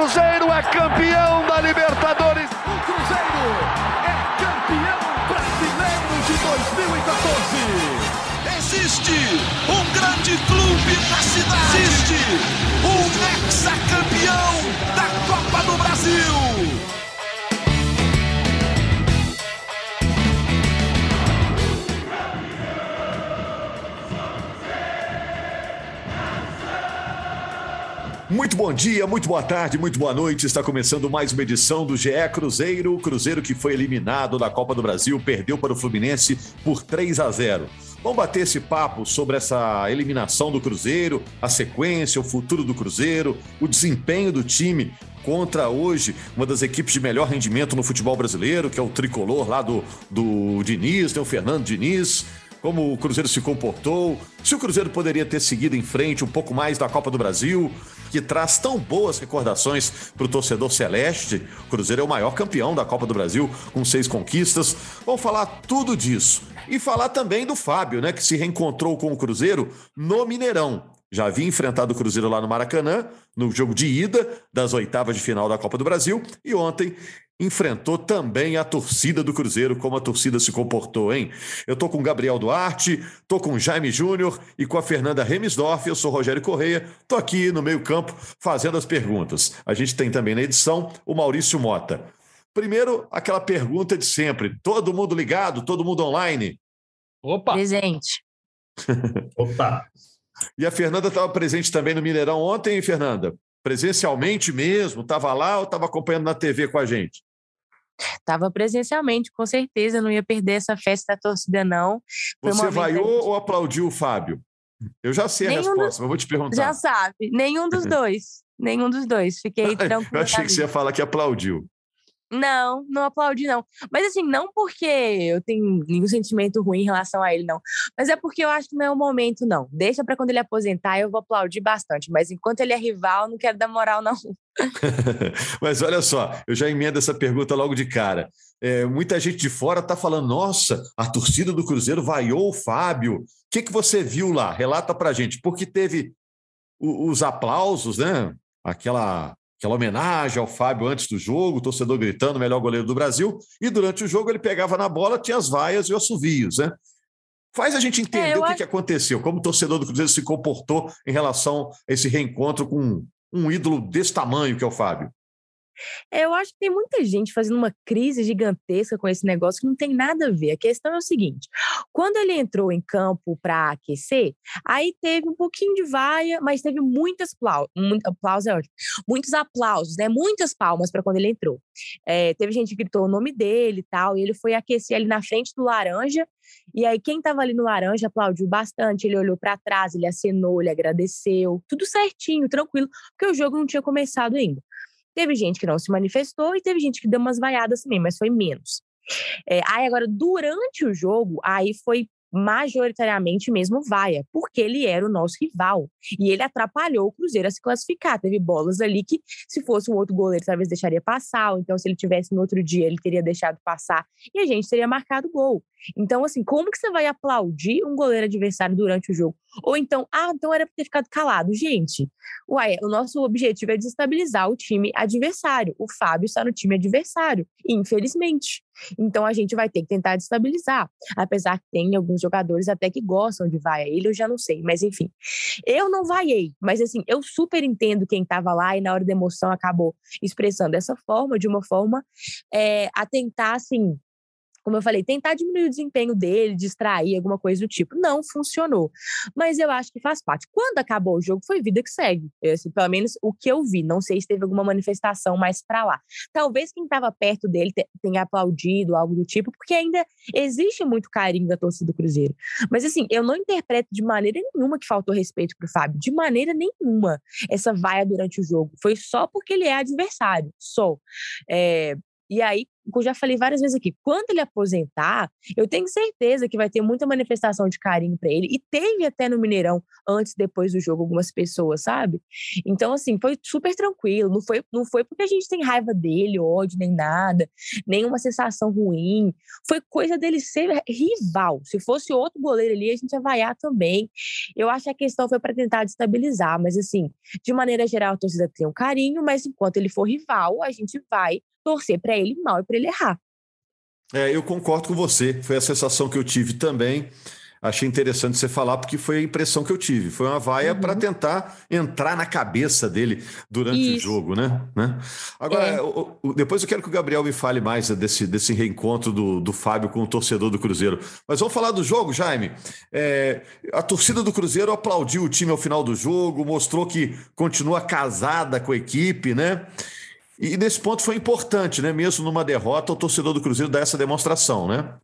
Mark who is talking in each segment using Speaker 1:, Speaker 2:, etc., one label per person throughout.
Speaker 1: Cruzeiro é campeão da Libertadores.
Speaker 2: Muito bom dia, muito boa tarde, muito boa noite. Está começando mais uma edição do GE Cruzeiro. O Cruzeiro que foi eliminado da Copa do Brasil, perdeu para o Fluminense por 3 a 0. Vamos bater esse papo sobre essa eliminação do Cruzeiro, a sequência, o futuro do Cruzeiro, o desempenho do time contra hoje uma das equipes de melhor rendimento no futebol brasileiro, que é o tricolor lá do, do Diniz, tem o Fernando Diniz como o Cruzeiro se comportou, se o Cruzeiro poderia ter seguido em frente um pouco mais da Copa do Brasil, que traz tão boas recordações para o torcedor celeste. O Cruzeiro é o maior campeão da Copa do Brasil, com seis conquistas. Vamos falar tudo disso. E falar também do Fábio, né, que se reencontrou com o Cruzeiro no Mineirão. Já havia enfrentado o Cruzeiro lá no Maracanã, no jogo de ida das oitavas de final da Copa do Brasil, e ontem enfrentou também a torcida do Cruzeiro, como a torcida se comportou, hein? Eu tô com o Gabriel Duarte, tô com o Jaime Júnior e com a Fernanda Remisdorf, eu sou Rogério Correia, tô aqui no meio-campo fazendo as perguntas. A gente tem também na edição o Maurício Mota. Primeiro, aquela pergunta de sempre: todo mundo ligado, todo mundo online?
Speaker 3: Opa!
Speaker 4: Presente.
Speaker 3: Opa!
Speaker 2: E a Fernanda estava presente também no Mineirão ontem, Fernanda? Presencialmente mesmo? Estava lá ou estava acompanhando na TV com a gente?
Speaker 4: Estava presencialmente, com certeza, não ia perder essa festa da torcida, não.
Speaker 2: Foi Você vaiou ou aplaudiu o Fábio? Eu já sei a Nenhum resposta, do... mas vou te perguntar.
Speaker 4: Já sabe, nenhum dos dois. nenhum dos dois. Fiquei tranquilo.
Speaker 2: Eu achei que você ia falar que aplaudiu.
Speaker 4: Não, não aplaudi, não. Mas assim, não porque eu tenho nenhum sentimento ruim em relação a ele, não. Mas é porque eu acho que não é o momento, não. Deixa para quando ele aposentar, eu vou aplaudir bastante. Mas enquanto ele é rival, não quero dar moral, não.
Speaker 2: mas olha só, eu já emendo essa pergunta logo de cara. É, muita gente de fora está falando: nossa, a torcida do Cruzeiro vaiou o Fábio. O que, que você viu lá? Relata para gente. Porque teve os aplausos, né? Aquela aquela homenagem ao Fábio antes do jogo, o torcedor gritando, melhor goleiro do Brasil, e durante o jogo ele pegava na bola, tinha as vaias e os assovios, né? Faz a gente entender é, o que, acho... que aconteceu, como o torcedor do Cruzeiro se comportou em relação a esse reencontro com um ídolo desse tamanho que é o Fábio.
Speaker 4: Eu acho que tem muita gente fazendo uma crise gigantesca com esse negócio que não tem nada a ver. A questão é o seguinte: quando ele entrou em campo para aquecer, aí teve um pouquinho de vaia, mas teve muitas aplausos é ótimo, muitos aplausos, né? Muitas palmas para quando ele entrou. É, teve gente que gritou o nome dele e tal, e ele foi aquecer ali na frente do laranja. E aí, quem estava ali no laranja aplaudiu bastante. Ele olhou para trás, ele acenou, ele agradeceu, tudo certinho, tranquilo, porque o jogo não tinha começado ainda. Teve gente que não se manifestou e teve gente que deu umas vaiadas também, mas foi menos. É, aí agora, durante o jogo, aí foi majoritariamente mesmo vaia, porque ele era o nosso rival e ele atrapalhou o Cruzeiro a se classificar. Teve bolas ali que, se fosse um outro goleiro, talvez deixaria passar, ou então se ele tivesse no outro dia, ele teria deixado passar e a gente teria marcado gol. Então, assim, como que você vai aplaudir um goleiro adversário durante o jogo? Ou então, ah, então era para ter ficado calado. Gente, uai, o nosso objetivo é desestabilizar o time adversário. O Fábio está no time adversário, infelizmente. Então a gente vai ter que tentar destabilizar. Apesar que tem alguns jogadores até que gostam de vaia. Ele eu já não sei, mas enfim. Eu não vaiei, mas assim, eu super entendo quem estava lá e na hora da emoção acabou expressando dessa forma, de uma forma é, a tentar, assim, como eu falei, tentar diminuir o desempenho dele, distrair, alguma coisa do tipo. Não funcionou. Mas eu acho que faz parte. Quando acabou o jogo, foi vida que segue. Esse, pelo menos o que eu vi. Não sei se teve alguma manifestação mais para lá. Talvez quem estava perto dele tenha aplaudido, algo do tipo, porque ainda existe muito carinho da torcida do Cruzeiro. Mas assim, eu não interpreto de maneira nenhuma que faltou respeito pro Fábio. De maneira nenhuma essa vaia durante o jogo. Foi só porque ele é adversário. Só. É, E aí, eu já falei várias vezes aqui, quando ele aposentar, eu tenho certeza que vai ter muita manifestação de carinho para ele. E teve até no Mineirão, antes depois do jogo, algumas pessoas, sabe? Então, assim, foi super tranquilo. Não foi, não foi porque a gente tem raiva dele, ódio, nem nada, nenhuma sensação ruim. Foi coisa dele ser rival. Se fosse outro goleiro ali, a gente ia vaiar também. Eu acho que a questão foi para tentar destabilizar, mas, assim, de maneira geral, a torcida tem um carinho, mas enquanto ele for rival, a gente vai torcer para ele mal e para ele errar.
Speaker 2: É, eu concordo com você. Foi a sensação que eu tive também. Achei interessante você falar, porque foi a impressão que eu tive. Foi uma vaia uhum. para tentar entrar na cabeça dele durante Isso. o jogo, né? né? Agora, é. depois eu quero que o Gabriel me fale mais desse, desse reencontro do, do Fábio com o torcedor do Cruzeiro. Mas vamos falar do jogo, Jaime. É, a torcida do Cruzeiro aplaudiu o time ao final do jogo, mostrou que continua casada com a equipe, né? E nesse ponto foi importante, né? Mesmo numa derrota, o torcedor do Cruzeiro dá essa demonstração, né?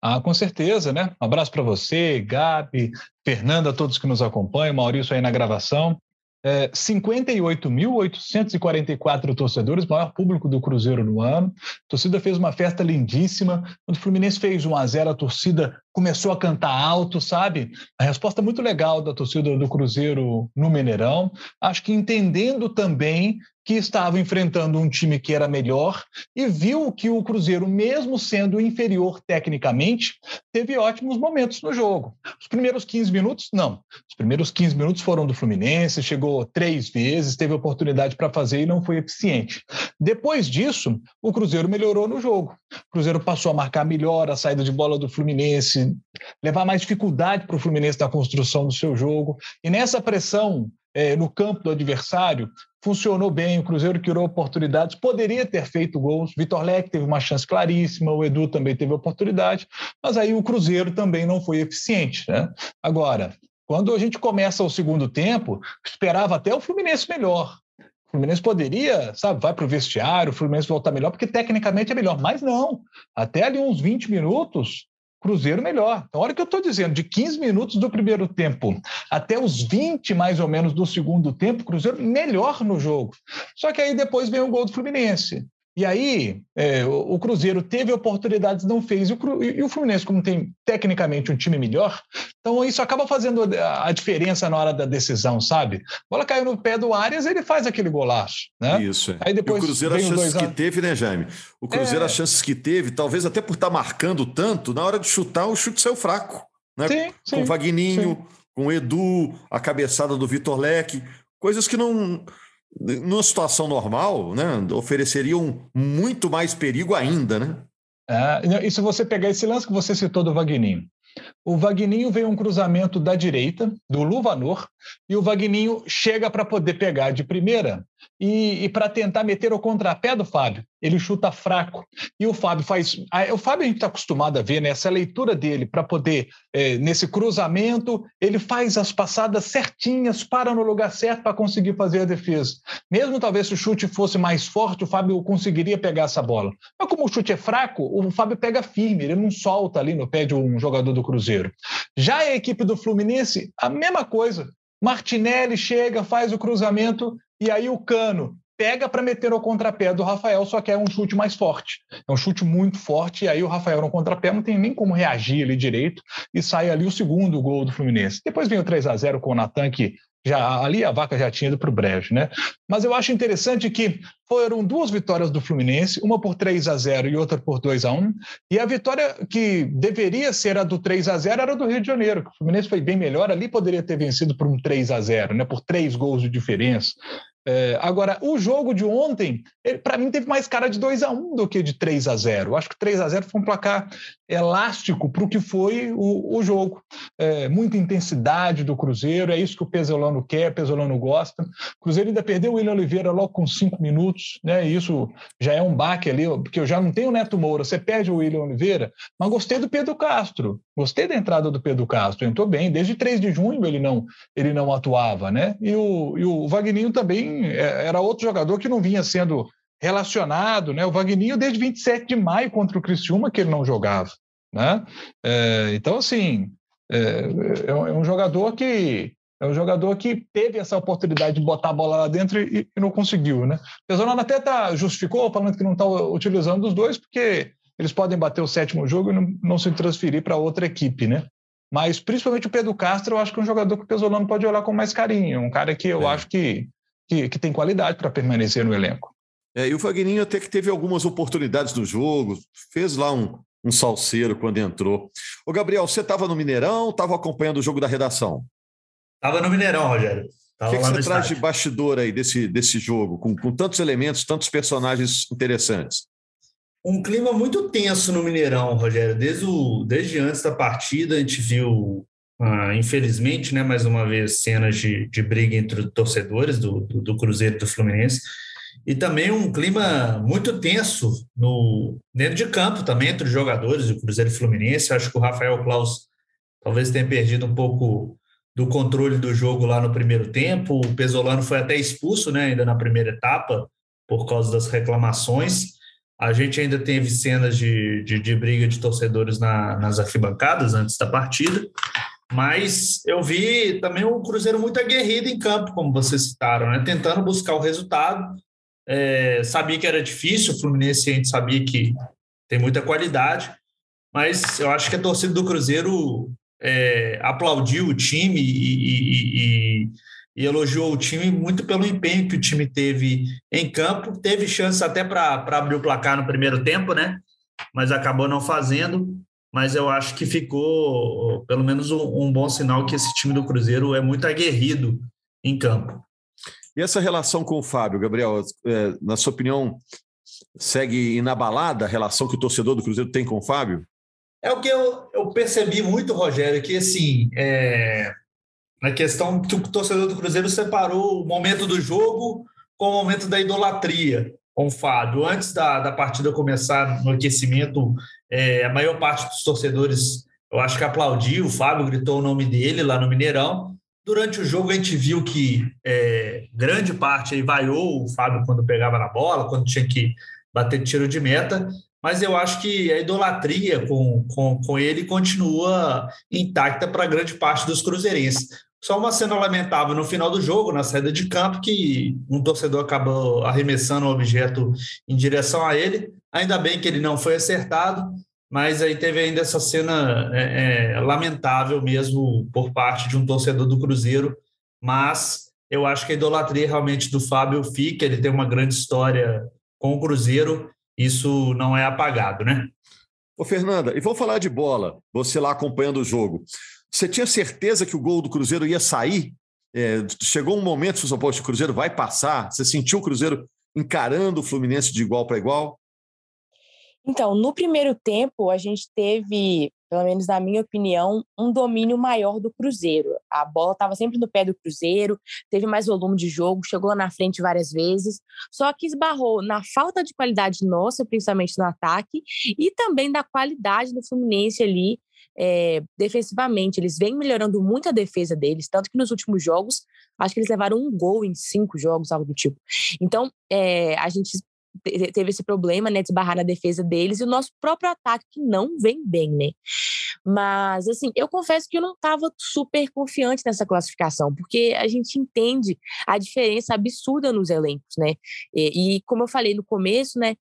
Speaker 3: Ah, com certeza, né? Um abraço para você, Gabi, Fernanda, todos que nos acompanham, Maurício aí na gravação. É, 58.844 torcedores, maior público do Cruzeiro no ano. A torcida fez uma festa lindíssima. Quando o Fluminense fez 1 a 0 a torcida começou a cantar alto, sabe? A resposta muito legal da torcida do Cruzeiro no Mineirão. Acho que entendendo também que estava enfrentando um time que era melhor e viu que o Cruzeiro, mesmo sendo inferior tecnicamente, teve ótimos momentos no jogo. Os primeiros 15 minutos, não. Os primeiros 15 minutos foram do Fluminense, chegou três vezes, teve oportunidade para fazer e não foi eficiente. Depois disso, o Cruzeiro melhorou no jogo. O Cruzeiro passou a marcar melhor a saída de bola do Fluminense, levar mais dificuldade para o Fluminense na construção do seu jogo. E nessa pressão é, no campo do adversário, funcionou bem, o Cruzeiro criou oportunidades, poderia ter feito gols, Vitor Leque teve uma chance claríssima, o Edu também teve oportunidade, mas aí o Cruzeiro também não foi eficiente. Né? Agora, quando a gente começa o segundo tempo, esperava até o Fluminense melhor. O Fluminense poderia, sabe, vai para o vestiário, o Fluminense voltar melhor, porque tecnicamente é melhor, mas não. Até ali uns 20 minutos, Cruzeiro melhor. Então, olha o que eu estou dizendo, de 15 minutos do primeiro tempo até os 20 mais ou menos do segundo tempo, Cruzeiro melhor no jogo. Só que aí depois vem o gol do Fluminense. E aí, é, o, o, Cruzeiro teve oportunidades, não fez, e o, e o, Fluminense, como tem tecnicamente um time melhor, então isso acaba fazendo a, a, diferença na hora da decisão, sabe? A bola caiu no pé do Arias, ele faz aquele golaço, né?
Speaker 2: Isso. É. Aí depois e o Cruzeiro, as chances que teve, né, Jaime? O Cruzeiro, é... as chances que teve, talvez até por estar tá marcando tanto, na hora de chutar, o chute saiu fraco, né? Sim, sim, com o Vagninho, sim. com o Edu, a cabeçada do Vitor Leque, coisas que não numa situação normal, né, ofereceriam muito mais perigo ainda, né?
Speaker 3: É, e se você pegar esse lance que você citou do Vagninho, o Vagninho veio um cruzamento da direita, do Luvanor, e o Vagninho chega para poder pegar de primeira e, e para tentar meter o contrapé do Fábio. Ele chuta fraco. E o Fábio faz. O Fábio a gente está acostumado a ver, né? Essa leitura dele para poder, é, nesse cruzamento, ele faz as passadas certinhas, para no lugar certo para conseguir fazer a defesa. Mesmo talvez se o chute fosse mais forte, o Fábio conseguiria pegar essa bola. Mas como o chute é fraco, o Fábio pega firme, ele não solta ali no pé de um jogador do Cruzeiro. Já a equipe do Fluminense, a mesma coisa. Martinelli chega, faz o cruzamento e aí o Cano pega para meter o contrapé do Rafael, só que é um chute mais forte. É um chute muito forte, e aí o Rafael no contrapé não tem nem como reagir ali direito, e sai ali o segundo gol do Fluminense. Depois vem o 3 a 0 com o Natan, que já ali a vaca já tinha ido para o brejo, né? Mas eu acho interessante que foram duas vitórias do Fluminense, uma por 3 a 0 e outra por 2 a 1 e a vitória que deveria ser a do 3 a 0 era do Rio de Janeiro, que o Fluminense foi bem melhor, ali poderia ter vencido por um 3 a 0 né? Por três gols de diferença. É, agora, o jogo de ontem, para mim, teve mais cara de 2 a 1 do que de 3 a 0 Acho que 3 a 0 foi um placar elástico para o que foi o, o jogo. É, muita intensidade do Cruzeiro, é isso que o Pesolano quer, o Pesolano gosta. O Cruzeiro ainda perdeu o William Oliveira logo com cinco minutos, né? E isso já é um baque ali, porque eu já não tenho o Neto Moura, você perde o William Oliveira, mas gostei do Pedro Castro, gostei da entrada do Pedro Castro, entrou bem, desde 3 de junho ele não, ele não atuava, né? E o, e o Vagninho também é, era outro jogador que não vinha sendo relacionado, né? O Vagninho desde 27 de maio contra o Criciúma que ele não jogava, né? É, então, assim, é, é, um jogador que É um jogador que teve essa oportunidade de botar a bola lá dentro e, e não conseguiu, né? O Pesolano até tá, justificou falando que não está utilizando os dois, porque eles podem bater o sétimo jogo e não, não se transferir para outra equipe, né? Mas principalmente o Pedro Castro, eu acho que é um jogador que o Pesolano pode olhar com mais carinho, um cara que eu é. acho que, que, que, tem qualidade para permanecer no elenco.
Speaker 2: É, e o Fagninho até que teve algumas oportunidades no jogo, fez lá um, um salseiro quando entrou. Ô, Gabriel, você estava no Mineirão, estava acompanhando o jogo da redação?
Speaker 5: Estava no Mineirão, Rogério.
Speaker 2: O que, que você traz de bastidor aí desse, desse jogo, com, com tantos elementos, tantos personagens interessantes?
Speaker 5: Um clima muito tenso no Mineirão, Rogério. Desde, o, desde antes da partida, a gente viu, ah, infelizmente, né, mais uma vez, cenas de, de briga entre torcedores do, do, do Cruzeiro e do Fluminense e também um clima muito tenso no dentro de campo também entre os jogadores do Cruzeiro e Fluminense. Acho que o Rafael Klaus talvez tenha perdido um pouco do controle do jogo lá no primeiro tempo. O Pesolano foi até expulso, né, ainda na primeira etapa por causa das reclamações. A gente ainda teve cenas de, de, de briga de torcedores na, nas arquibancadas antes da partida. Mas eu vi também o Cruzeiro muito aguerrido em campo, como vocês citaram, né? tentando buscar o resultado. É, sabia que era difícil, o Fluminense a gente sabia que tem muita qualidade, mas eu acho que a torcida do Cruzeiro é, aplaudiu o time e, e, e, e, elogiou o time muito pelo empenho que o time teve em campo. Teve chance até para abrir o placar no primeiro tempo, né? Mas acabou não fazendo. Mas eu acho que ficou pelo menos um, um bom sinal que esse time do Cruzeiro é muito aguerrido em campo.
Speaker 2: E essa relação com o Fábio, Gabriel, é, na sua opinião, segue inabalada a relação que o torcedor do Cruzeiro tem com o Fábio?
Speaker 5: É o que eu, eu percebi muito, Rogério, que assim, é, na questão que o torcedor do Cruzeiro separou o momento do jogo com o momento da idolatria com o Fábio. Antes da, da partida começar no aquecimento, é, a maior parte dos torcedores, eu acho que aplaudiu, o Fábio gritou o nome dele lá no Mineirão. Durante o jogo, a gente viu que é, grande parte aí vaiou o Fábio quando pegava na bola, quando tinha que bater tiro de meta, mas eu acho que a idolatria com, com, com ele continua intacta para grande parte dos cruzeirenses. Só uma cena lamentável no final do jogo, na saída de campo, que um torcedor acabou arremessando o objeto em direção a ele. Ainda bem que ele não foi acertado, mas aí teve ainda essa cena é, é, lamentável mesmo por parte de um torcedor do Cruzeiro, mas eu acho que a idolatria realmente do Fábio fica, ele tem uma grande história com o Cruzeiro, isso não é apagado, né?
Speaker 2: Ô Fernanda, e vamos falar de bola, você lá acompanhando o jogo. Você tinha certeza que o gol do Cruzeiro ia sair? É, chegou um momento, você falou, o Cruzeiro vai passar? Você sentiu o Cruzeiro encarando o Fluminense de igual para igual?
Speaker 4: Então, no primeiro tempo, a gente teve, pelo menos na minha opinião, um domínio maior do Cruzeiro. A bola estava sempre no pé do Cruzeiro, teve mais volume de jogo, chegou na frente várias vezes, só que esbarrou na falta de qualidade nossa, principalmente no ataque, e também da qualidade do Fluminense ali é, defensivamente. Eles vêm melhorando muito a defesa deles, tanto que nos últimos jogos, acho que eles levaram um gol em cinco jogos, algo do tipo. Então, é, a gente teve esse problema, né, de esbarrar na defesa deles e o nosso próprio ataque que não vem bem, né? Mas, assim, eu confesso que eu não estava super confiante nessa classificação, porque a gente entende a diferença absurda nos elencos, né? E, e como eu falei no começo, né,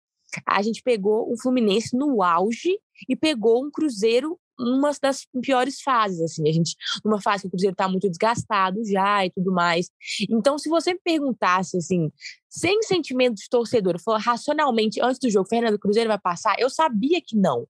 Speaker 4: a gente pegou um Fluminense no auge e pegou um Cruzeiro numa das piores fases, assim, a gente, numa fase que o Cruzeiro está muito desgastado já e tudo mais. Então, se você me perguntasse, assim, sem sentimento de torcedor, falou racionalmente antes do jogo, Fernando Cruzeiro vai passar, eu sabia que não.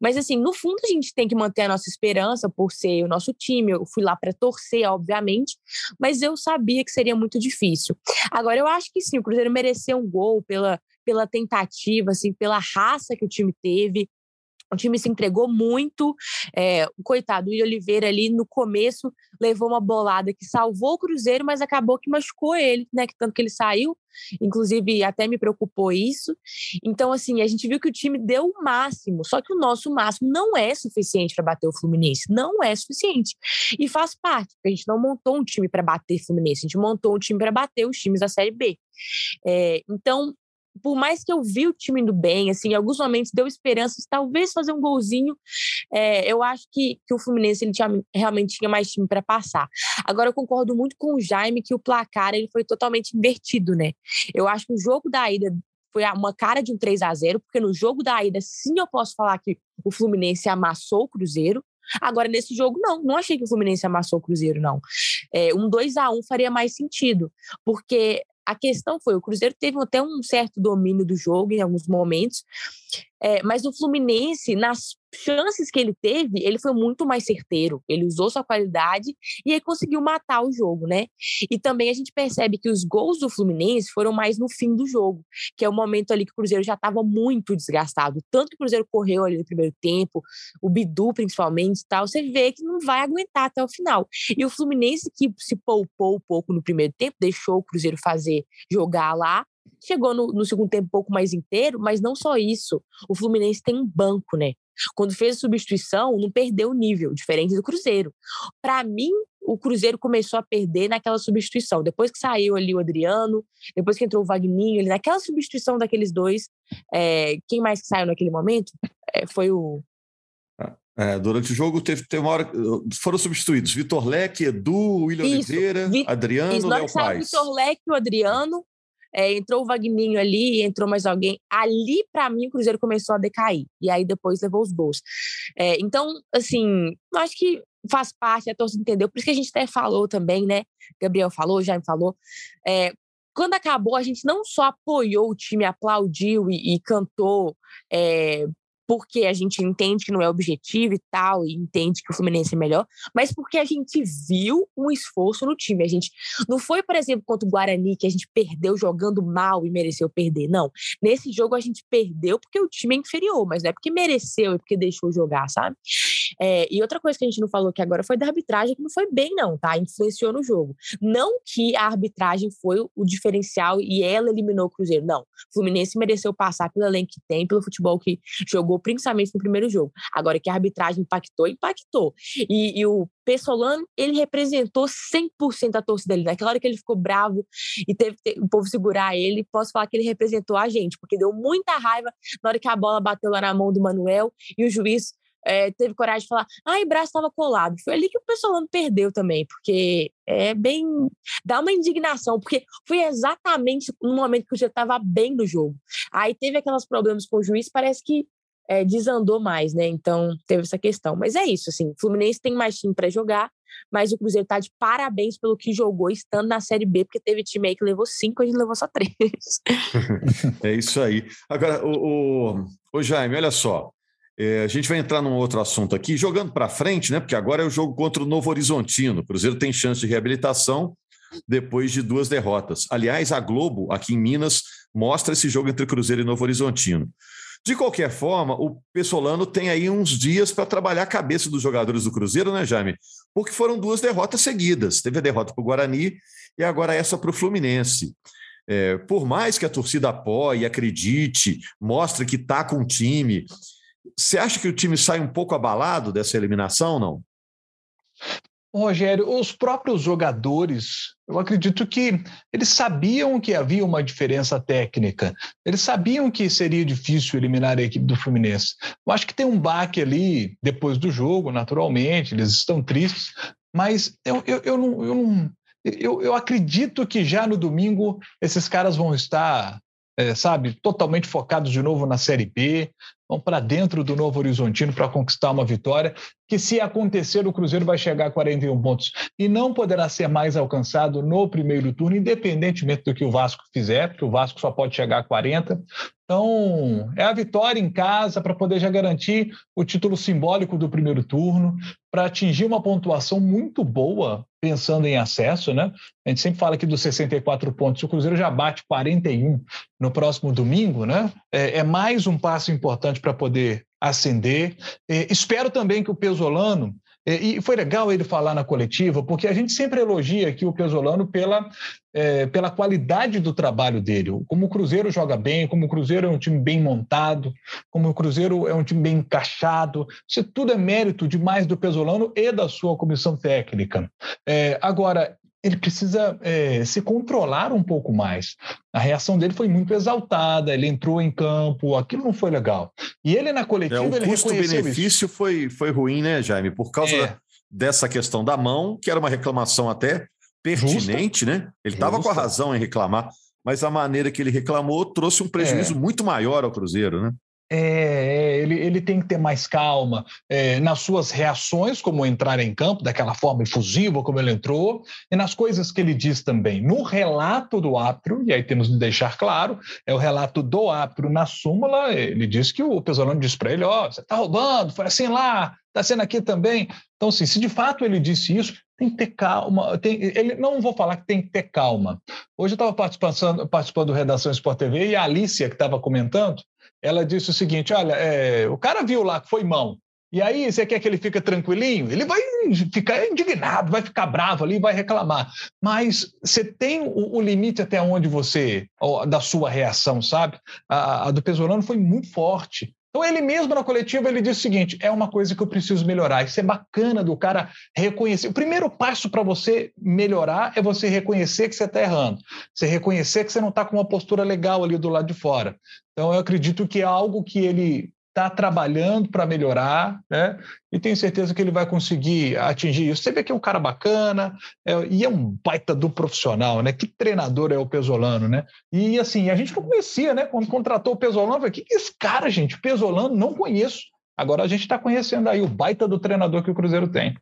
Speaker 4: Mas, assim, no fundo, a gente tem que manter a nossa esperança por ser o nosso time. Eu fui lá para torcer, obviamente, mas eu sabia que seria muito difícil. Agora, eu acho que sim, o Cruzeiro mereceu um gol pela pela tentativa, assim, pela raça que o time teve, o time se entregou muito. É, o coitado, o Oliveira ali no começo levou uma bolada que salvou o Cruzeiro, mas acabou que machucou ele, né? Que tanto que ele saiu. Inclusive, até me preocupou isso. Então, assim, a gente viu que o time deu o máximo, só que o nosso máximo não é suficiente para bater o Fluminense. Não é suficiente. E faz parte, porque a gente não montou um time para bater o Fluminense, a gente montou um time para bater os times da Série B. É, então, por mais que eu vi o time indo bem, assim, em alguns momentos deu esperança de talvez fazer um golzinho. É, eu acho que, que o Fluminense ele tinha, realmente tinha mais time para passar. Agora, eu concordo muito com o Jaime que o placar ele foi totalmente invertido, né? Eu acho que o jogo da ida foi uma cara de um 3 a 0 porque no jogo da ida, sim, eu posso falar que o Fluminense amassou o Cruzeiro. Agora, nesse jogo, não. Não achei que o Fluminense amassou o Cruzeiro, não. É, um 2 a 1 faria mais sentido, porque a questão foi, o Cruzeiro teve até um certo domínio do jogo em alguns momentos, é, mas o Fluminense, nas chances que ele teve, ele foi muito mais certeiro. Ele usou sua qualidade e aí conseguiu matar o jogo, né? E também a gente percebe que os gols do Fluminense foram mais no fim do jogo, que é o momento ali que o Cruzeiro já estava muito desgastado. Tanto que o Cruzeiro correu ali no primeiro tempo, o Bidu principalmente tal, você vê que não vai aguentar até o final. E o Fluminense que se poupou um pouco no primeiro tempo, deixou o Cruzeiro fazer, jogar lá, chegou no, no, segundo tempo um pouco mais inteiro, mas não só isso. O Fluminense tem um banco, né? Quando fez a substituição, não perdeu o nível, diferente do Cruzeiro. Para mim, o Cruzeiro começou a perder naquela substituição. Depois que saiu ali o Adriano, depois que entrou o Vagninho, ali, naquela substituição daqueles dois, é, quem mais que saiu naquele momento? É, foi o.
Speaker 2: É, durante o jogo teve, teve uma hora. Foram substituídos Vitor Leque, Edu, William isso, Oliveira, Vi, Adriano, isso, Léo Paz.
Speaker 4: Vitor Leque, o Adriano, é, entrou o Vagninho ali, entrou mais alguém. Ali, para mim, o Cruzeiro começou a decair. E aí depois levou os gols. É, então, assim, eu acho que faz parte, a torcida entendeu. Por isso que a gente até falou também, né? Gabriel falou, Jaime falou. É, quando acabou, a gente não só apoiou o time, aplaudiu e, e cantou é, porque a gente entende que não é objetivo e tal, e entende que o Fluminense é melhor, mas porque a gente viu um esforço no time. A gente não foi, por exemplo, contra o Guarani, que a gente perdeu jogando mal e mereceu perder. Não. Nesse jogo a gente perdeu porque o time é inferior, mas não é porque mereceu, é porque deixou jogar, sabe? É, e outra coisa que a gente não falou aqui agora foi da arbitragem, que não foi bem, não, tá? Influenciou no jogo. Não que a arbitragem foi o diferencial e ela eliminou o Cruzeiro. Não. O Fluminense mereceu passar pelo elenco que tem, pelo futebol que jogou principalmente no primeiro jogo. Agora que a arbitragem impactou, impactou. E, e o Pessolano, ele representou 100% a torcida ali. Naquela hora que ele ficou bravo e teve o povo segurar ele, posso falar que ele representou a gente, porque deu muita raiva na hora que a bola bateu lá na mão do Manuel e o juiz é, teve coragem de falar, ai, o braço estava colado. Foi ali que o Pessolano perdeu também, porque é bem. dá uma indignação, porque foi exatamente no momento que o já estava bem no jogo. Aí teve aqueles problemas com o juiz, parece que é, desandou mais, né? Então teve essa questão. Mas é isso, assim, Fluminense tem mais time para jogar, mas o Cruzeiro tá de parabéns pelo que jogou estando na Série B, porque teve time aí que levou cinco, a gente levou só três.
Speaker 2: é isso aí. Agora, o, o, o Jaime, olha só. É, a gente vai entrar num outro assunto aqui, jogando para frente, né? Porque agora é o jogo contra o Novo Horizontino. O Cruzeiro tem chance de reabilitação depois de duas derrotas. Aliás, a Globo, aqui em Minas, mostra esse jogo entre Cruzeiro e Novo Horizontino. De qualquer forma, o Pessolano tem aí uns dias para trabalhar a cabeça dos jogadores do Cruzeiro, né, Jaime? Porque foram duas derrotas seguidas. Teve a derrota para o Guarani e agora essa para o Fluminense. É, por mais que a torcida apoie, acredite, mostre que está com o time, você acha que o time sai um pouco abalado dessa eliminação, não?
Speaker 3: Rogério, os próprios jogadores, eu acredito que eles sabiam que havia uma diferença técnica, eles sabiam que seria difícil eliminar a equipe do Fluminense. Eu acho que tem um baque ali depois do jogo, naturalmente, eles estão tristes, mas eu, eu, eu não. Eu, não eu, eu acredito que já no domingo esses caras vão estar é, sabe, totalmente focados de novo na Série B, vão para dentro do Novo Horizontino para conquistar uma vitória, que se acontecer o Cruzeiro vai chegar a 41 pontos e não poderá ser mais alcançado no primeiro turno, independentemente do que o Vasco fizer, porque o Vasco só pode chegar a 40. Então, é a vitória em casa para poder já garantir o título simbólico do primeiro turno, para atingir uma pontuação muito boa, pensando em acesso, né? A gente sempre fala aqui dos 64 pontos, o Cruzeiro já bate 41 no próximo domingo, né? É, é mais um passo importante para poder ascender. É, espero também que o Pesolano e foi legal ele falar na coletiva, porque a gente sempre elogia aqui o Pesolano pela, é, pela qualidade do trabalho dele. Como o Cruzeiro joga bem, como o Cruzeiro é um time bem montado, como o Cruzeiro é um time bem encaixado. Isso tudo é mérito demais do Pesolano e da sua comissão técnica. É, agora, ele precisa é, se controlar um pouco mais. A reação dele foi muito exaltada, ele entrou em campo, aquilo não foi legal. E ele na coletiva, é,
Speaker 2: o
Speaker 3: ele
Speaker 2: custo-benefício foi, foi ruim, né, Jaime? Por causa é. da, dessa questão da mão, que era uma reclamação até pertinente, Justa. né? Ele estava com a razão em reclamar, mas a maneira que ele reclamou trouxe um prejuízo é. muito maior ao Cruzeiro, né?
Speaker 3: É, é, ele tem que ter mais calma é, nas suas reações, como entrar em campo daquela forma efusiva como ele entrou, e nas coisas que ele diz também. No relato do árbitro, e aí temos de deixar claro, é o relato do árbitro na súmula, ele diz que o Pesolano disse para ele, ó, oh, você está roubando, foi assim lá, está sendo aqui também. Então, assim, se de fato ele disse isso, tem que ter calma. Tem, ele, não vou falar que tem que ter calma. Hoje eu estava participando, participando do Redação Sport TV e a Alicia, que estava comentando, ela disse o seguinte: olha, é, o cara viu lá que foi mão. E aí, você quer que ele fique tranquilinho? Ele vai ficar indignado, vai ficar bravo ali, vai reclamar. Mas você tem o, o limite até onde você, da sua reação, sabe? A, a do Pesolano foi muito forte. Então, ele mesmo na coletiva, ele disse o seguinte: é uma coisa que eu preciso melhorar. Isso é bacana do cara reconhecer. O primeiro passo para você melhorar é você reconhecer que você está errando. Você reconhecer que você não está com uma postura legal ali do lado de fora. Então, eu acredito que é algo que ele está trabalhando para melhorar, né? E tenho certeza que ele vai conseguir atingir isso. Você vê que é um cara bacana é, e é um baita do profissional, né? Que treinador é o Pesolano, né? E assim, a gente não conhecia, né? Quando contratou o Pesolano, falei, que, que é esse cara, gente? Pesolano, não conheço. Agora a gente está conhecendo aí o baita do treinador que o Cruzeiro tem.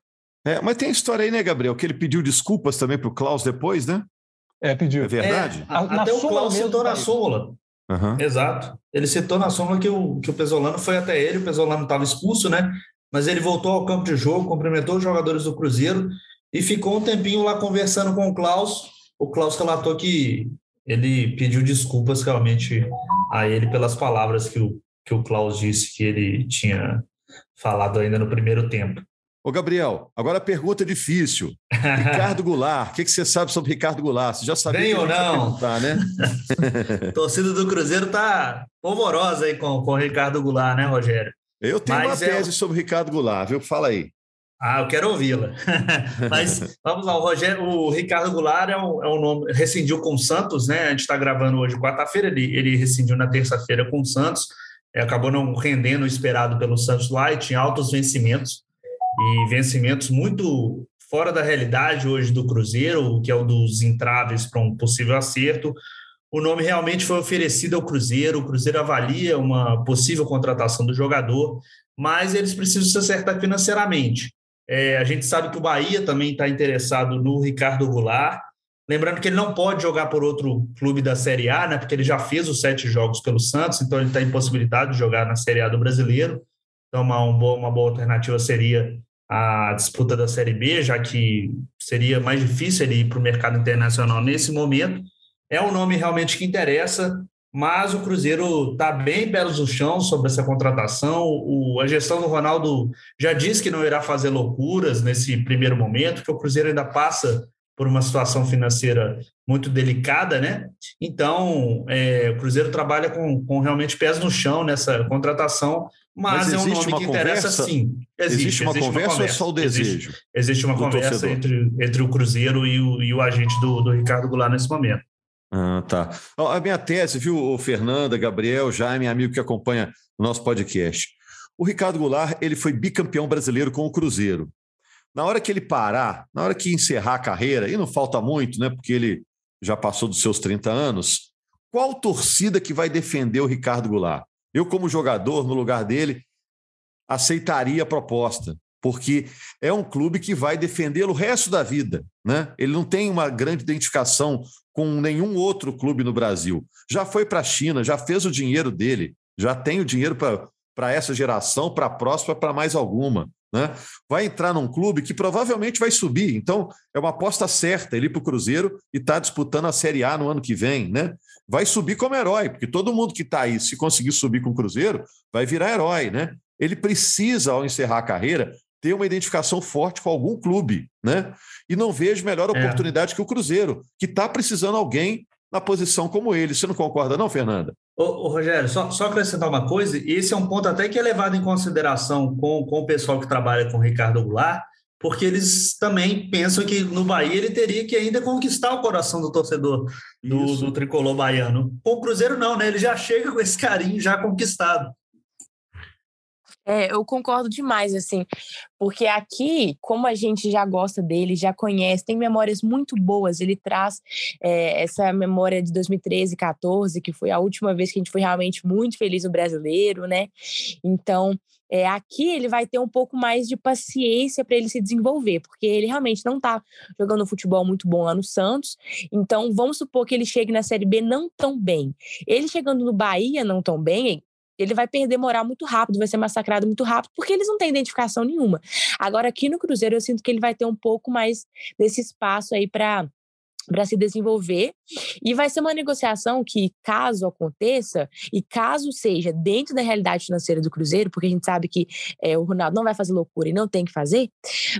Speaker 2: É, mas tem a história aí, né, Gabriel, que ele pediu desculpas também para o Klaus depois, né?
Speaker 3: É, pediu.
Speaker 2: É verdade?
Speaker 5: É, até o Klaus citou na súmula. Uhum. Exato. Ele citou na súmula que o, que o Pesolano foi até ele, o Pesolano estava expulso, né? Mas ele voltou ao campo de jogo, cumprimentou os jogadores do Cruzeiro e ficou um tempinho lá conversando com o Klaus. O Klaus relatou que ele pediu desculpas realmente a ele pelas palavras que o, que o Klaus disse que ele tinha falado ainda no primeiro tempo.
Speaker 2: Ô, Gabriel, agora a pergunta difícil. Ricardo Goulart, o que, que, você sabe sobre Ricardo Goulart? Você já sabia
Speaker 5: Bem ou não?
Speaker 2: né?
Speaker 5: torcida do Cruzeiro tá polvorosa aí com, com o Ricardo Goulart, né, Rogério?
Speaker 2: Eu tenho Mas uma tese é... sobre o Ricardo Goulart, viu? Fala aí.
Speaker 5: Ah, eu quero ouvi-la. Mas vamos lá, o Rogério, o Ricardo Goulart é um, é um nome, rescindiu com o Santos, né? A gente está gravando hoje quarta-feira, ele, ele rescindiu na terça-feira com o Santos, é, acabou não rendendo o esperado pelo Santos lá e tinha altos vencimentos e vencimentos muito fora da realidade hoje do Cruzeiro, que é o dos entraves para um possível acerto. O nome realmente foi oferecido ao Cruzeiro, o Cruzeiro avalia uma possível contratação do jogador, mas eles precisam se acertar financeiramente. É, a gente sabe que o Bahia também está interessado no Ricardo Goulart. Lembrando que ele não pode jogar por outro clube da Série A, né, porque ele já fez os sete jogos pelo Santos, então ele está impossibilitado de jogar na Série A do Brasileiro. Então, uma, uma boa alternativa seria a disputa da Série B, já que seria mais difícil ele ir para o mercado internacional nesse momento. É um nome realmente que interessa, mas o Cruzeiro está bem pelos no chão sobre essa contratação. O, a gestão do Ronaldo já disse que não irá fazer loucuras nesse primeiro momento, que o Cruzeiro ainda passa por uma situação financeira muito delicada, né? Então, é, o Cruzeiro trabalha com, com realmente pés no chão nessa contratação mas, mas é um nome que interessa conversa, sim.
Speaker 2: Existe, existe uma existe conversa uma ou é só o desejo?
Speaker 5: Existe, existe uma conversa entre, entre o Cruzeiro e o, e o agente do, do Ricardo Goulart nesse momento.
Speaker 2: Ah, tá. A minha tese, viu, Fernanda, Gabriel, Jaime, amigo que acompanha o nosso podcast. O Ricardo Goulart ele foi bicampeão brasileiro com o Cruzeiro. Na hora que ele parar, na hora que encerrar a carreira, e não falta muito, né? Porque ele já passou dos seus 30 anos, qual torcida que vai defender o Ricardo Goulart? Eu, como jogador, no lugar dele, aceitaria a proposta, porque é um clube que vai defendê-lo o resto da vida. Né? Ele não tem uma grande identificação com nenhum outro clube no Brasil. Já foi para a China, já fez o dinheiro dele, já tem o dinheiro para essa geração, para a próxima, para mais alguma. Né? Vai entrar num clube que provavelmente vai subir. Então, é uma aposta certa ele ir para o Cruzeiro e está disputando a Série A no ano que vem. Né? vai subir como herói, porque todo mundo que está aí, se conseguir subir com o Cruzeiro, vai virar herói, né? Ele precisa, ao encerrar a carreira, ter uma identificação forte com algum clube, né? E não vejo melhor é. oportunidade é. que o Cruzeiro, que está precisando alguém na posição como ele. Você não concorda, não, Fernanda?
Speaker 5: Ô, ô, Rogério, só, só acrescentar uma coisa, esse é um ponto até que é levado em consideração com, com o pessoal que trabalha com o Ricardo Goulart, porque eles também pensam que no Bahia ele teria que ainda conquistar o coração do torcedor do, do tricolor baiano. Com o Cruzeiro, não, né? Ele já chega com esse carinho já conquistado.
Speaker 4: É, eu concordo demais, assim, porque aqui, como a gente já gosta dele, já conhece, tem memórias muito boas, ele traz é, essa memória de 2013, 14, que foi a última vez que a gente foi realmente muito feliz no brasileiro, né? Então, é, aqui ele vai ter um pouco mais de paciência para ele se desenvolver, porque ele realmente não está jogando futebol muito bom lá no Santos. Então, vamos supor que ele chegue na Série B não tão bem. Ele chegando no Bahia não tão bem, ele vai perder moral muito rápido, vai ser massacrado muito rápido, porque eles não têm identificação nenhuma. Agora, aqui no Cruzeiro, eu sinto que ele vai ter um pouco mais desse espaço aí para para se desenvolver. E vai ser uma negociação que, caso aconteça, e caso seja dentro da realidade financeira do Cruzeiro, porque a gente sabe que é, o Ronaldo não vai fazer loucura e não tem que fazer,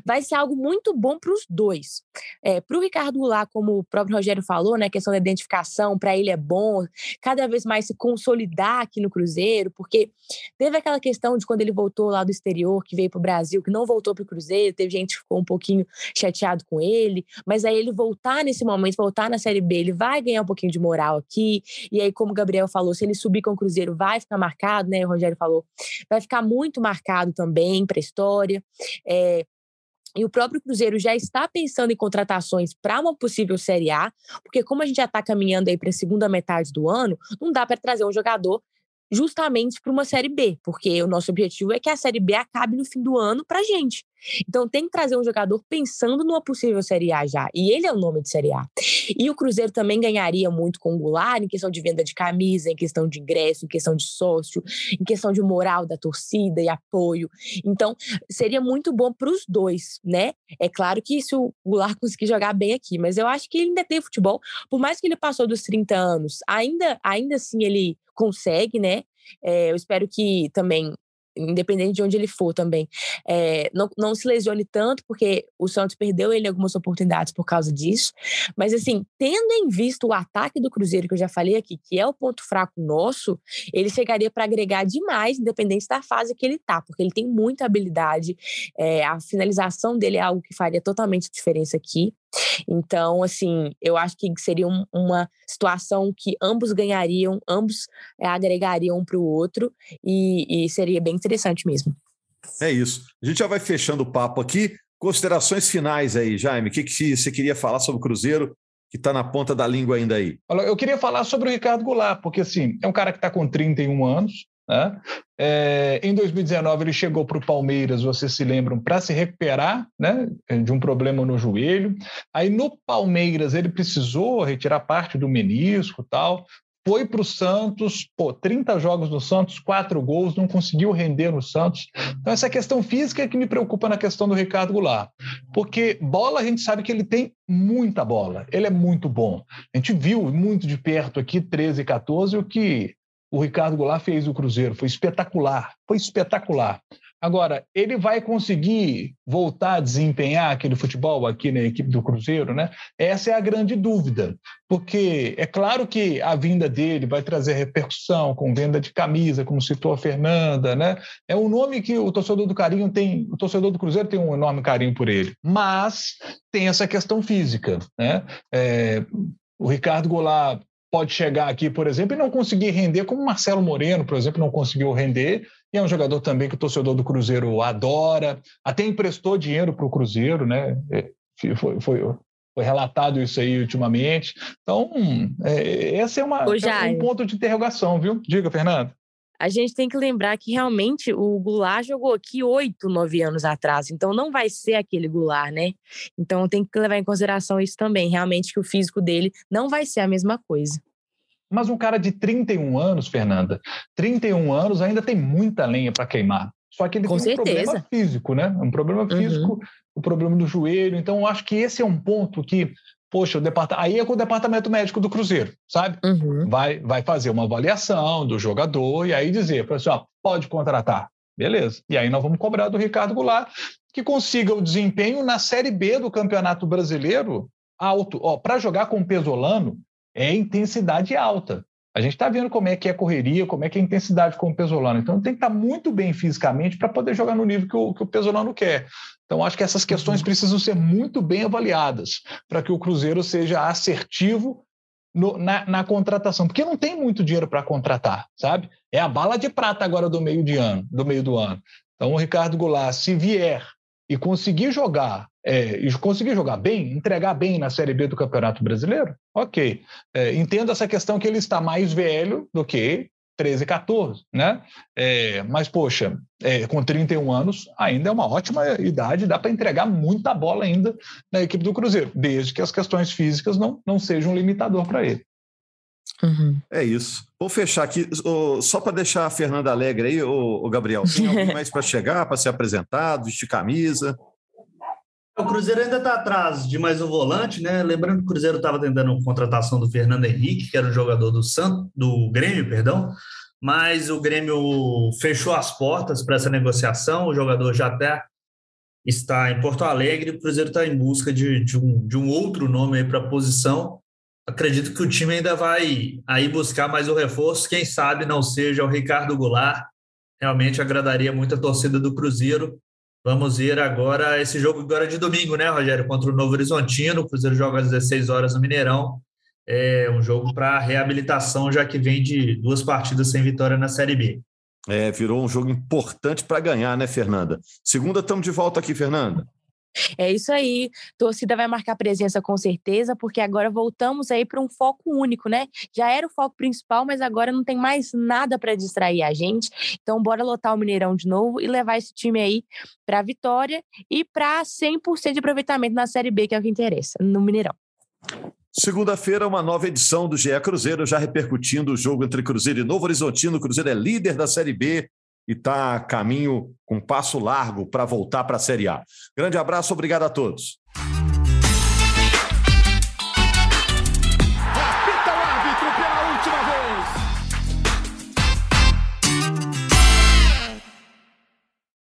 Speaker 4: vai ser algo muito bom para os dois. É, para o Ricardo Goulart, como o próprio Rogério falou, né, questão da identificação, para ele é bom cada vez mais se consolidar aqui no Cruzeiro, porque teve aquela questão de quando ele voltou lá do exterior, que veio para o Brasil, que não voltou para o Cruzeiro, teve gente que ficou um pouquinho chateado com ele, mas aí ele voltar nesse momento momento voltar na Série B, ele vai ganhar um pouquinho de moral aqui. E aí, como o Gabriel falou, se ele subir com o Cruzeiro, vai ficar marcado, né? O Rogério falou, vai ficar muito marcado também para a história. É, e o próprio Cruzeiro já está pensando em contratações para uma possível Série A, porque como a gente já está caminhando aí para a segunda metade do ano, não dá para trazer um jogador justamente para uma Série B, porque o nosso objetivo é que a Série B acabe no fim do ano para gente. Então tem que trazer um jogador pensando numa possível Série A já, e ele é o nome de Série A. E o Cruzeiro também ganharia muito com o Goulart em questão de venda de camisa, em questão de ingresso, em questão de sócio, em questão de moral da torcida e apoio. Então seria muito bom para os dois, né? É claro que se o Goulart conseguir jogar bem aqui, mas eu acho que ele ainda tem futebol, por mais que ele passou dos 30 anos, ainda, ainda assim ele consegue, né? É, eu espero que também independente de onde ele for também, é, não, não se lesione tanto, porque o Santos perdeu ele algumas oportunidades por causa disso. Mas, assim, tendo em vista o ataque do Cruzeiro, que eu já falei aqui, que é o ponto fraco nosso, ele chegaria para agregar demais, independente da fase que ele tá, porque ele tem muita habilidade, é, a finalização dele é algo que faria totalmente diferença aqui. Então, assim, eu acho que seria um, uma situação que ambos ganhariam, ambos é, agregariam um para o outro e, e seria bem interessante mesmo.
Speaker 2: É isso. A gente já vai fechando o papo aqui. Considerações finais aí, Jaime. O que, que você queria falar sobre o Cruzeiro, que está na ponta da língua ainda aí?
Speaker 3: Eu queria falar sobre o Ricardo Goulart, porque assim, é um cara que está com 31 anos, né? É, em 2019, ele chegou para o Palmeiras, vocês se lembram, para se recuperar né, de um problema no joelho. Aí no Palmeiras, ele precisou retirar parte do menisco tal. Foi para o Santos, pô, 30 jogos no Santos, quatro gols, não conseguiu render no Santos. Então, essa questão física é que me preocupa na questão do Ricardo Goulart. Porque bola, a gente sabe que ele tem muita bola, ele é muito bom. A gente viu muito de perto aqui, 13 e 14, o que o Ricardo Goulart fez o Cruzeiro. Foi espetacular, foi espetacular. Agora, ele vai conseguir voltar a desempenhar aquele futebol aqui na equipe do Cruzeiro, né? Essa é a grande dúvida, porque é claro que a vinda dele vai trazer repercussão com venda de camisa, como citou a Fernanda, né? É um nome que o torcedor do Carinho tem, o torcedor do Cruzeiro tem um enorme carinho por ele, mas tem essa questão física, né? É, o Ricardo Goulart pode chegar aqui, por exemplo, e não conseguir render, como Marcelo Moreno, por exemplo, não conseguiu render, e é um jogador também que o torcedor do Cruzeiro adora, até emprestou dinheiro para o Cruzeiro, né? É, foi, foi, foi, relatado isso aí ultimamente. Então, é, esse é, uma, é um ponto de interrogação, viu? Diga, Fernando
Speaker 4: a gente tem que lembrar que realmente o Goulart jogou aqui oito, nove anos atrás, então não vai ser aquele Goulart, né? Então tem que levar em consideração isso também, realmente que o físico dele não vai ser a mesma coisa.
Speaker 3: Mas um cara de 31 anos, Fernanda, 31 anos ainda tem muita lenha para queimar. Só que ele
Speaker 4: Com
Speaker 3: tem
Speaker 4: certeza.
Speaker 3: um problema físico, né? Um problema uhum. físico, uhum. o problema do joelho. Então, eu acho que esse é um ponto que poxa, o departamento, aí é com o departamento médico do Cruzeiro, sabe? Uhum. Vai, vai fazer uma avaliação do jogador e aí dizer, assim, ó, pode contratar. Beleza. E aí nós vamos cobrar do Ricardo Goulart que consiga o desempenho na Série B do Campeonato Brasileiro alto. Para jogar com o Pesolano é intensidade alta. A gente está vendo como é que é a correria, como é que é a intensidade com o Pesolano. Então tem que estar tá muito bem fisicamente para poder jogar no nível que o, que o Pesolano quer. Então acho que essas questões uhum. precisam ser muito bem avaliadas para que o Cruzeiro seja assertivo no, na, na, contratação, porque não tem muito dinheiro para contratar, sabe? É a bala de prata agora do meio de ano, do meio do ano. Então o Ricardo Goulart, se vier e conseguir jogar é, e conseguir jogar bem, entregar bem na Série B do Campeonato Brasileiro, ok. É, entendo essa questão que ele está mais velho do que 13, 14, né? É, mas, poxa, é, com 31 anos, ainda é uma ótima idade, dá para entregar muita bola ainda na equipe do Cruzeiro, desde que as questões físicas não, não sejam um limitador para ele.
Speaker 2: Uhum. É isso. Vou fechar aqui, só para deixar a Fernanda alegre aí, o Gabriel. Tem alguém mais para chegar, para ser apresentado, vestir camisa?
Speaker 5: O Cruzeiro ainda está atrás de mais um volante, né? Lembrando que o Cruzeiro estava tentando a contratação do Fernando Henrique, que era um jogador do Santo, do Grêmio, perdão, mas o Grêmio fechou as portas para essa negociação. O jogador já até está em Porto Alegre. O Cruzeiro está em busca de, de, um, de um outro nome para a posição. Acredito que o time ainda vai aí buscar mais o reforço. Quem sabe não seja o Ricardo Goulart. Realmente agradaria muito a torcida do Cruzeiro Vamos ver agora esse jogo agora de domingo, né, Rogério? Contra o Novo Horizontino. O Cruzeiro joga às 16 horas no Mineirão. É um jogo para reabilitação, já que vem de duas partidas sem vitória na Série B.
Speaker 2: É, virou um jogo importante para ganhar, né, Fernanda? Segunda, estamos de volta aqui, Fernanda.
Speaker 4: É isso aí. Torcida vai marcar presença com certeza, porque agora voltamos aí para um foco único, né? Já era o foco principal, mas agora não tem mais nada para distrair a gente. Então, bora lotar o Mineirão de novo e levar esse time aí para a vitória e para 100% de aproveitamento na Série B, que é o que interessa, no Mineirão.
Speaker 2: Segunda-feira, uma nova edição do GE Cruzeiro, já repercutindo o jogo entre Cruzeiro e Novo Horizontino. O Cruzeiro é líder da Série B, e está caminho com passo largo para voltar para a Série A. Grande abraço, obrigado a todos.